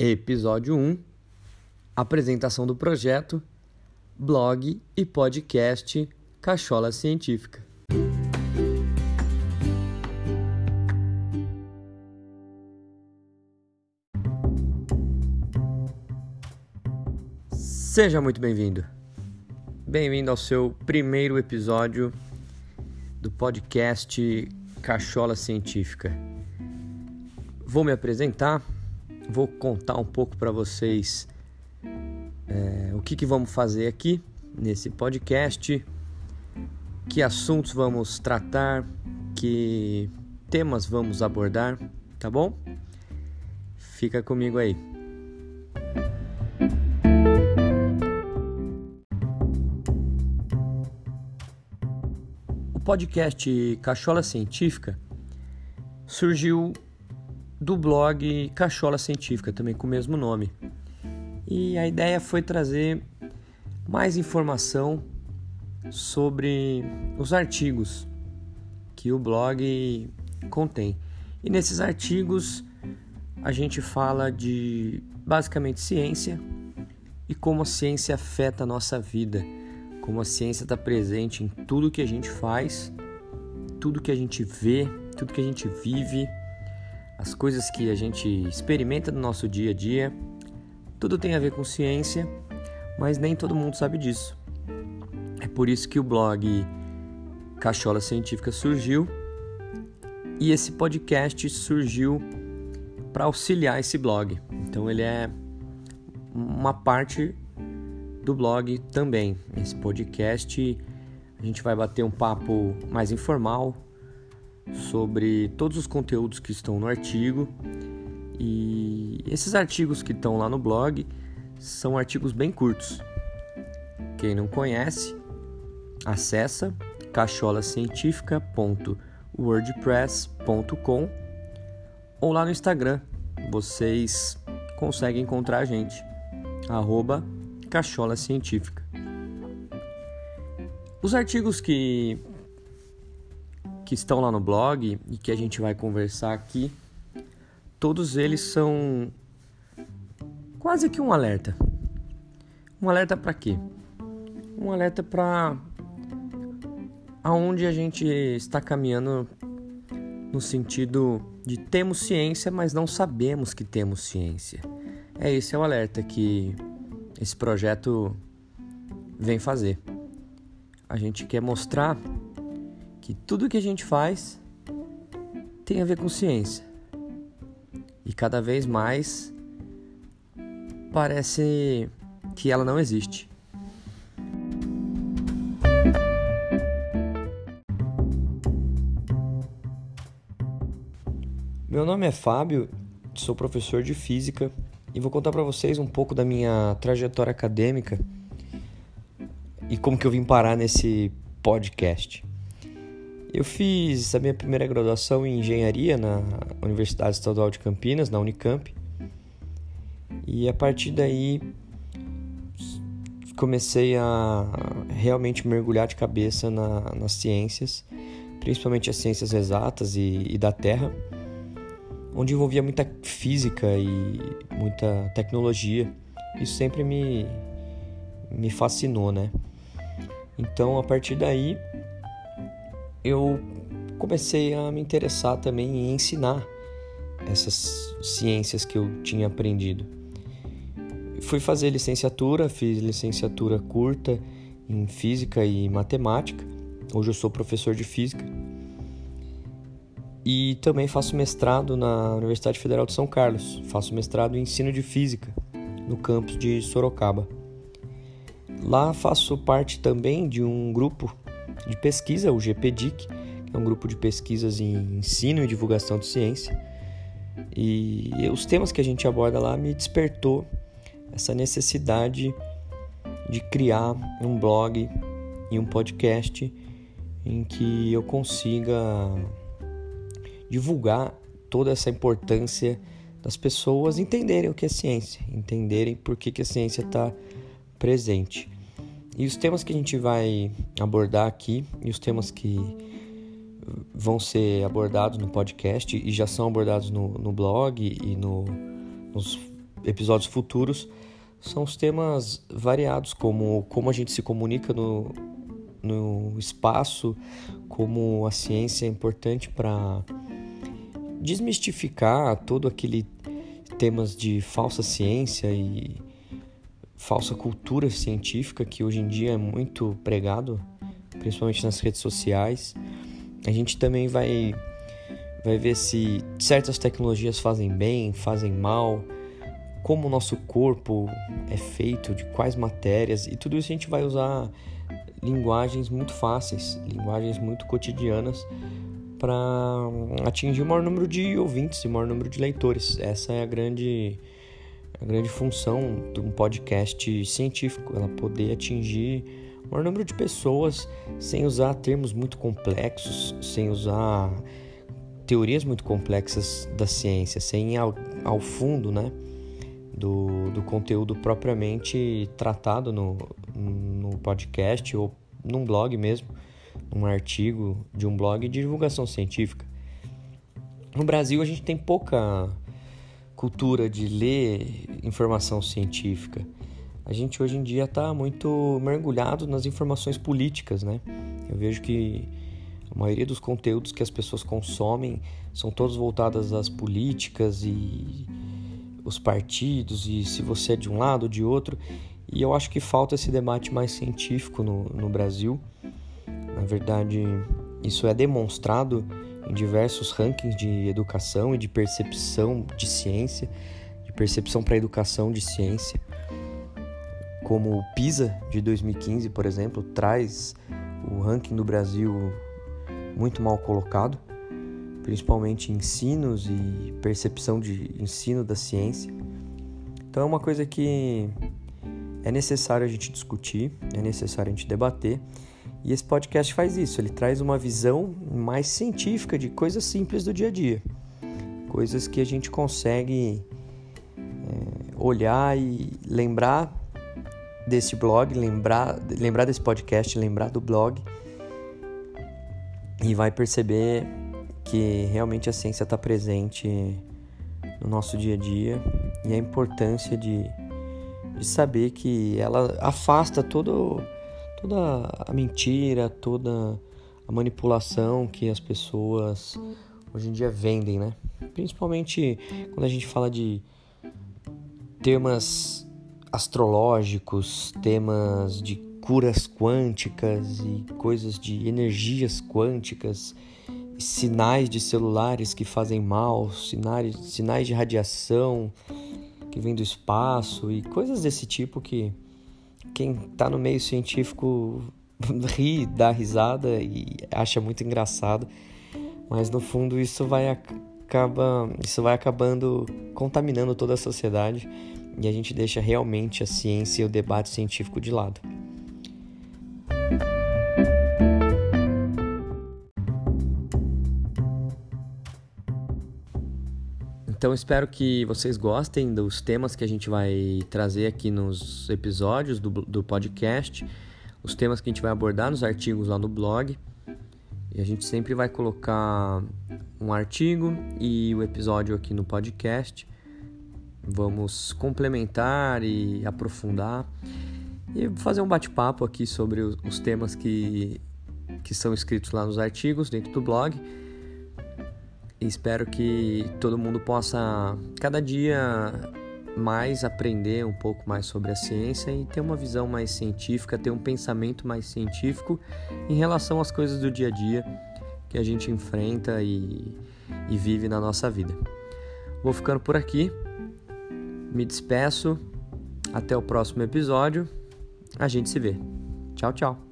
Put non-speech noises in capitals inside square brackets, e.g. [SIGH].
Episódio 1 Apresentação do projeto, blog e podcast Cachola Científica. Seja muito bem-vindo. Bem-vindo ao seu primeiro episódio do podcast Cachola Científica. Vou me apresentar, vou contar um pouco para vocês é, o que, que vamos fazer aqui nesse podcast, que assuntos vamos tratar, que temas vamos abordar, tá bom? Fica comigo aí. podcast Cachola Científica surgiu do blog Cachola Científica, também com o mesmo nome. E a ideia foi trazer mais informação sobre os artigos que o blog contém. E nesses artigos a gente fala de basicamente ciência e como a ciência afeta a nossa vida como a ciência está presente em tudo que a gente faz, tudo que a gente vê, tudo que a gente vive, as coisas que a gente experimenta no nosso dia a dia, tudo tem a ver com ciência, mas nem todo mundo sabe disso. É por isso que o blog Cachola Científica surgiu e esse podcast surgiu para auxiliar esse blog. Então ele é uma parte do blog também. Esse podcast a gente vai bater um papo mais informal sobre todos os conteúdos que estão no artigo. E esses artigos que estão lá no blog são artigos bem curtos. Quem não conhece, acessa cacholaccientifica.wordpress.com ou lá no Instagram. Vocês conseguem encontrar a gente. Arroba Cachola Científica. Os artigos que, que estão lá no blog e que a gente vai conversar aqui, todos eles são quase que um alerta. Um alerta para quê? Um alerta para aonde a gente está caminhando no sentido de temos ciência, mas não sabemos que temos ciência. É esse é o alerta que esse projeto vem fazer. A gente quer mostrar que tudo que a gente faz tem a ver com ciência. E cada vez mais parece que ela não existe. Meu nome é Fábio, sou professor de física e vou contar para vocês um pouco da minha trajetória acadêmica e como que eu vim parar nesse podcast. Eu fiz a minha primeira graduação em engenharia na Universidade Estadual de Campinas, na Unicamp. E a partir daí comecei a realmente mergulhar de cabeça na, nas ciências, principalmente as ciências exatas e, e da Terra onde envolvia muita física e muita tecnologia. Isso sempre me, me fascinou, né? Então, a partir daí, eu comecei a me interessar também em ensinar essas ciências que eu tinha aprendido. Fui fazer licenciatura, fiz licenciatura curta em física e matemática. Hoje eu sou professor de física e também faço mestrado na Universidade Federal de São Carlos. Faço mestrado em ensino de física no campus de Sorocaba. Lá faço parte também de um grupo de pesquisa, o GPDIC, que é um grupo de pesquisas em ensino e divulgação de ciência. E os temas que a gente aborda lá me despertou essa necessidade de criar um blog e um podcast em que eu consiga divulgar toda essa importância das pessoas entenderem o que é ciência, entenderem por que, que a ciência está presente. E os temas que a gente vai abordar aqui e os temas que vão ser abordados no podcast e já são abordados no, no blog e no, nos episódios futuros são os temas variados, como como a gente se comunica no, no espaço, como a ciência é importante para desmistificar todo aquele temas de falsa ciência e falsa cultura científica que hoje em dia é muito pregado, principalmente nas redes sociais. A gente também vai vai ver se certas tecnologias fazem bem, fazem mal, como o nosso corpo é feito, de quais matérias, e tudo isso a gente vai usar linguagens muito fáceis, linguagens muito cotidianas para atingir o maior número de ouvintes e o maior número de leitores. Essa é a grande a grande função de um podcast científico, ela poder atingir o maior número de pessoas sem usar termos muito complexos, sem usar teorias muito complexas da ciência, sem ir ao, ao fundo, né? do, do conteúdo propriamente tratado no, no podcast ou num blog mesmo, num artigo de um blog de divulgação científica. No Brasil, a gente tem pouca cultura de ler informação científica. A gente hoje em dia está muito mergulhado nas informações políticas, né? Eu vejo que a maioria dos conteúdos que as pessoas consomem são todos voltados às políticas e os partidos e se você é de um lado ou de outro. E eu acho que falta esse debate mais científico no, no Brasil. Na verdade, isso é demonstrado em diversos rankings de educação e de percepção de ciência, de percepção para a educação de ciência, como o PISA de 2015, por exemplo, traz o ranking do Brasil muito mal colocado principalmente ensinos e percepção de ensino da ciência. Então é uma coisa que é necessário a gente discutir, é necessário a gente debater. E esse podcast faz isso, ele traz uma visão mais científica de coisas simples do dia a dia. Coisas que a gente consegue é, olhar e lembrar desse blog, lembrar, lembrar desse podcast, lembrar do blog e vai perceber que realmente a ciência está presente no nosso dia a dia e a importância de, de saber que ela afasta todo, toda a mentira, toda a manipulação que as pessoas hoje em dia vendem, né? Principalmente quando a gente fala de temas astrológicos, temas de curas quânticas e coisas de energias quânticas sinais de celulares que fazem mal, sinais, sinais de radiação que vem do espaço e coisas desse tipo que quem está no meio científico [LAUGHS] ri, dá risada e acha muito engraçado, mas no fundo isso vai acaba, isso vai acabando contaminando toda a sociedade e a gente deixa realmente a ciência e o debate científico de lado. Então espero que vocês gostem dos temas que a gente vai trazer aqui nos episódios do, do podcast, os temas que a gente vai abordar nos artigos lá no blog. E a gente sempre vai colocar um artigo e o episódio aqui no podcast. Vamos complementar e aprofundar e fazer um bate-papo aqui sobre os temas que, que são escritos lá nos artigos dentro do blog espero que todo mundo possa cada dia mais aprender um pouco mais sobre a ciência e ter uma visão mais científica, ter um pensamento mais científico em relação às coisas do dia a dia que a gente enfrenta e, e vive na nossa vida. Vou ficando por aqui, me despeço, até o próximo episódio, a gente se vê. Tchau, tchau.